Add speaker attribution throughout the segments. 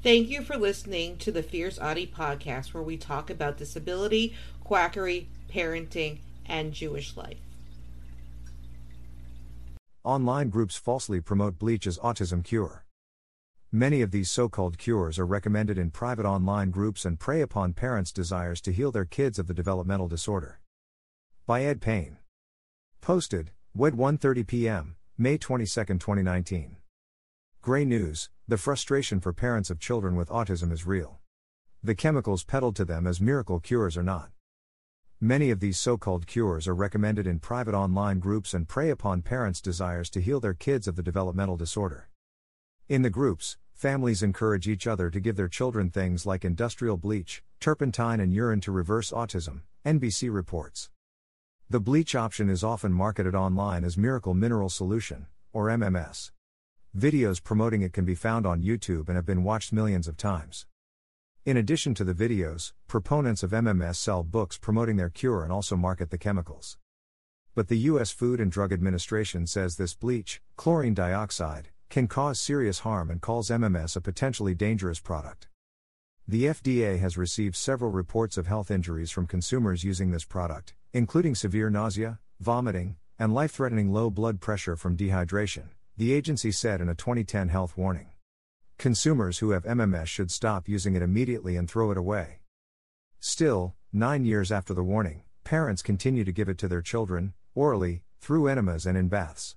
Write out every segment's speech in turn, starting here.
Speaker 1: Thank you for listening to the Fierce Autie podcast, where we talk about disability, quackery, parenting, and Jewish life.
Speaker 2: Online groups falsely promote bleach as autism cure. Many of these so called cures are recommended in private online groups and prey upon parents' desires to heal their kids of the developmental disorder. By Ed Payne. Posted, WED 1:30 p.m., May 22, 2019. Gray News: The frustration for parents of children with autism is real. The chemicals peddled to them as miracle cures are not. Many of these so called cures are recommended in private online groups and prey upon parents' desires to heal their kids of the developmental disorder. In the groups, families encourage each other to give their children things like industrial bleach, turpentine, and urine to reverse autism, NBC reports. The bleach option is often marketed online as Miracle Mineral Solution, or MMS. Videos promoting it can be found on YouTube and have been watched millions of times. In addition to the videos, proponents of MMS sell books promoting their cure and also market the chemicals. But the U.S. Food and Drug Administration says this bleach, chlorine dioxide, can cause serious harm and calls MMS a potentially dangerous product. The FDA has received several reports of health injuries from consumers using this product, including severe nausea, vomiting, and life threatening low blood pressure from dehydration, the agency said in a 2010 health warning. Consumers who have MMS should stop using it immediately and throw it away. Still, nine years after the warning, parents continue to give it to their children, orally, through enemas and in baths.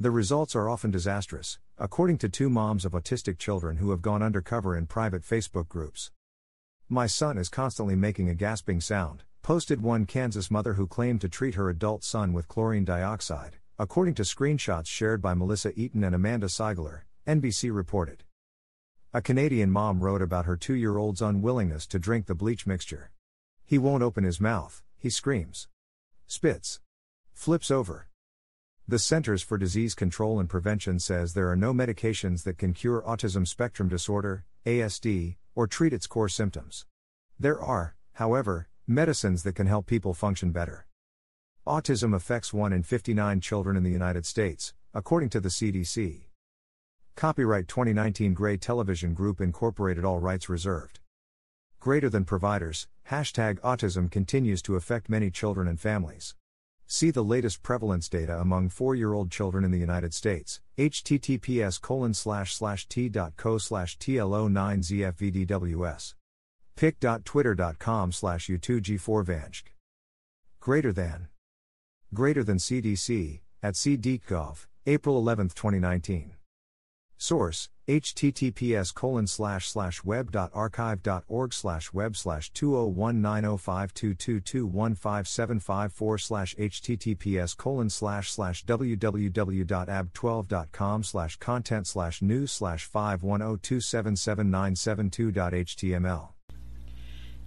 Speaker 2: The results are often disastrous, according to two moms of autistic children who have gone undercover in private Facebook groups. My son is constantly making a gasping sound, posted one Kansas mother who claimed to treat her adult son with chlorine dioxide, according to screenshots shared by Melissa Eaton and Amanda Siegler, NBC reported. A Canadian mom wrote about her two year old's unwillingness to drink the bleach mixture. He won't open his mouth, he screams. Spits. Flips over. The Centers for Disease Control and Prevention says there are no medications that can cure autism spectrum disorder, ASD, or treat its core symptoms. There are, however, medicines that can help people function better. Autism affects 1 in 59 children in the United States, according to the CDC. Copyright 2019 Gray Television Group Incorporated All rights reserved. Greater than providers, hashtag autism continues to affect many children and families. See the latest prevalence data among 4-year-old children in the United States. https colon slash slash t.co slash tlo9zfvdws. pic.twitter.com slash u2g4vanchk. Greater than. Greater than CDC, at cdcgov, April 11, 2019. Source, https colon slash slash web.archive.org slash web slash 2019052221575 slash https colon slash slash www.ab12.com slash content slash news slash 510277972.html.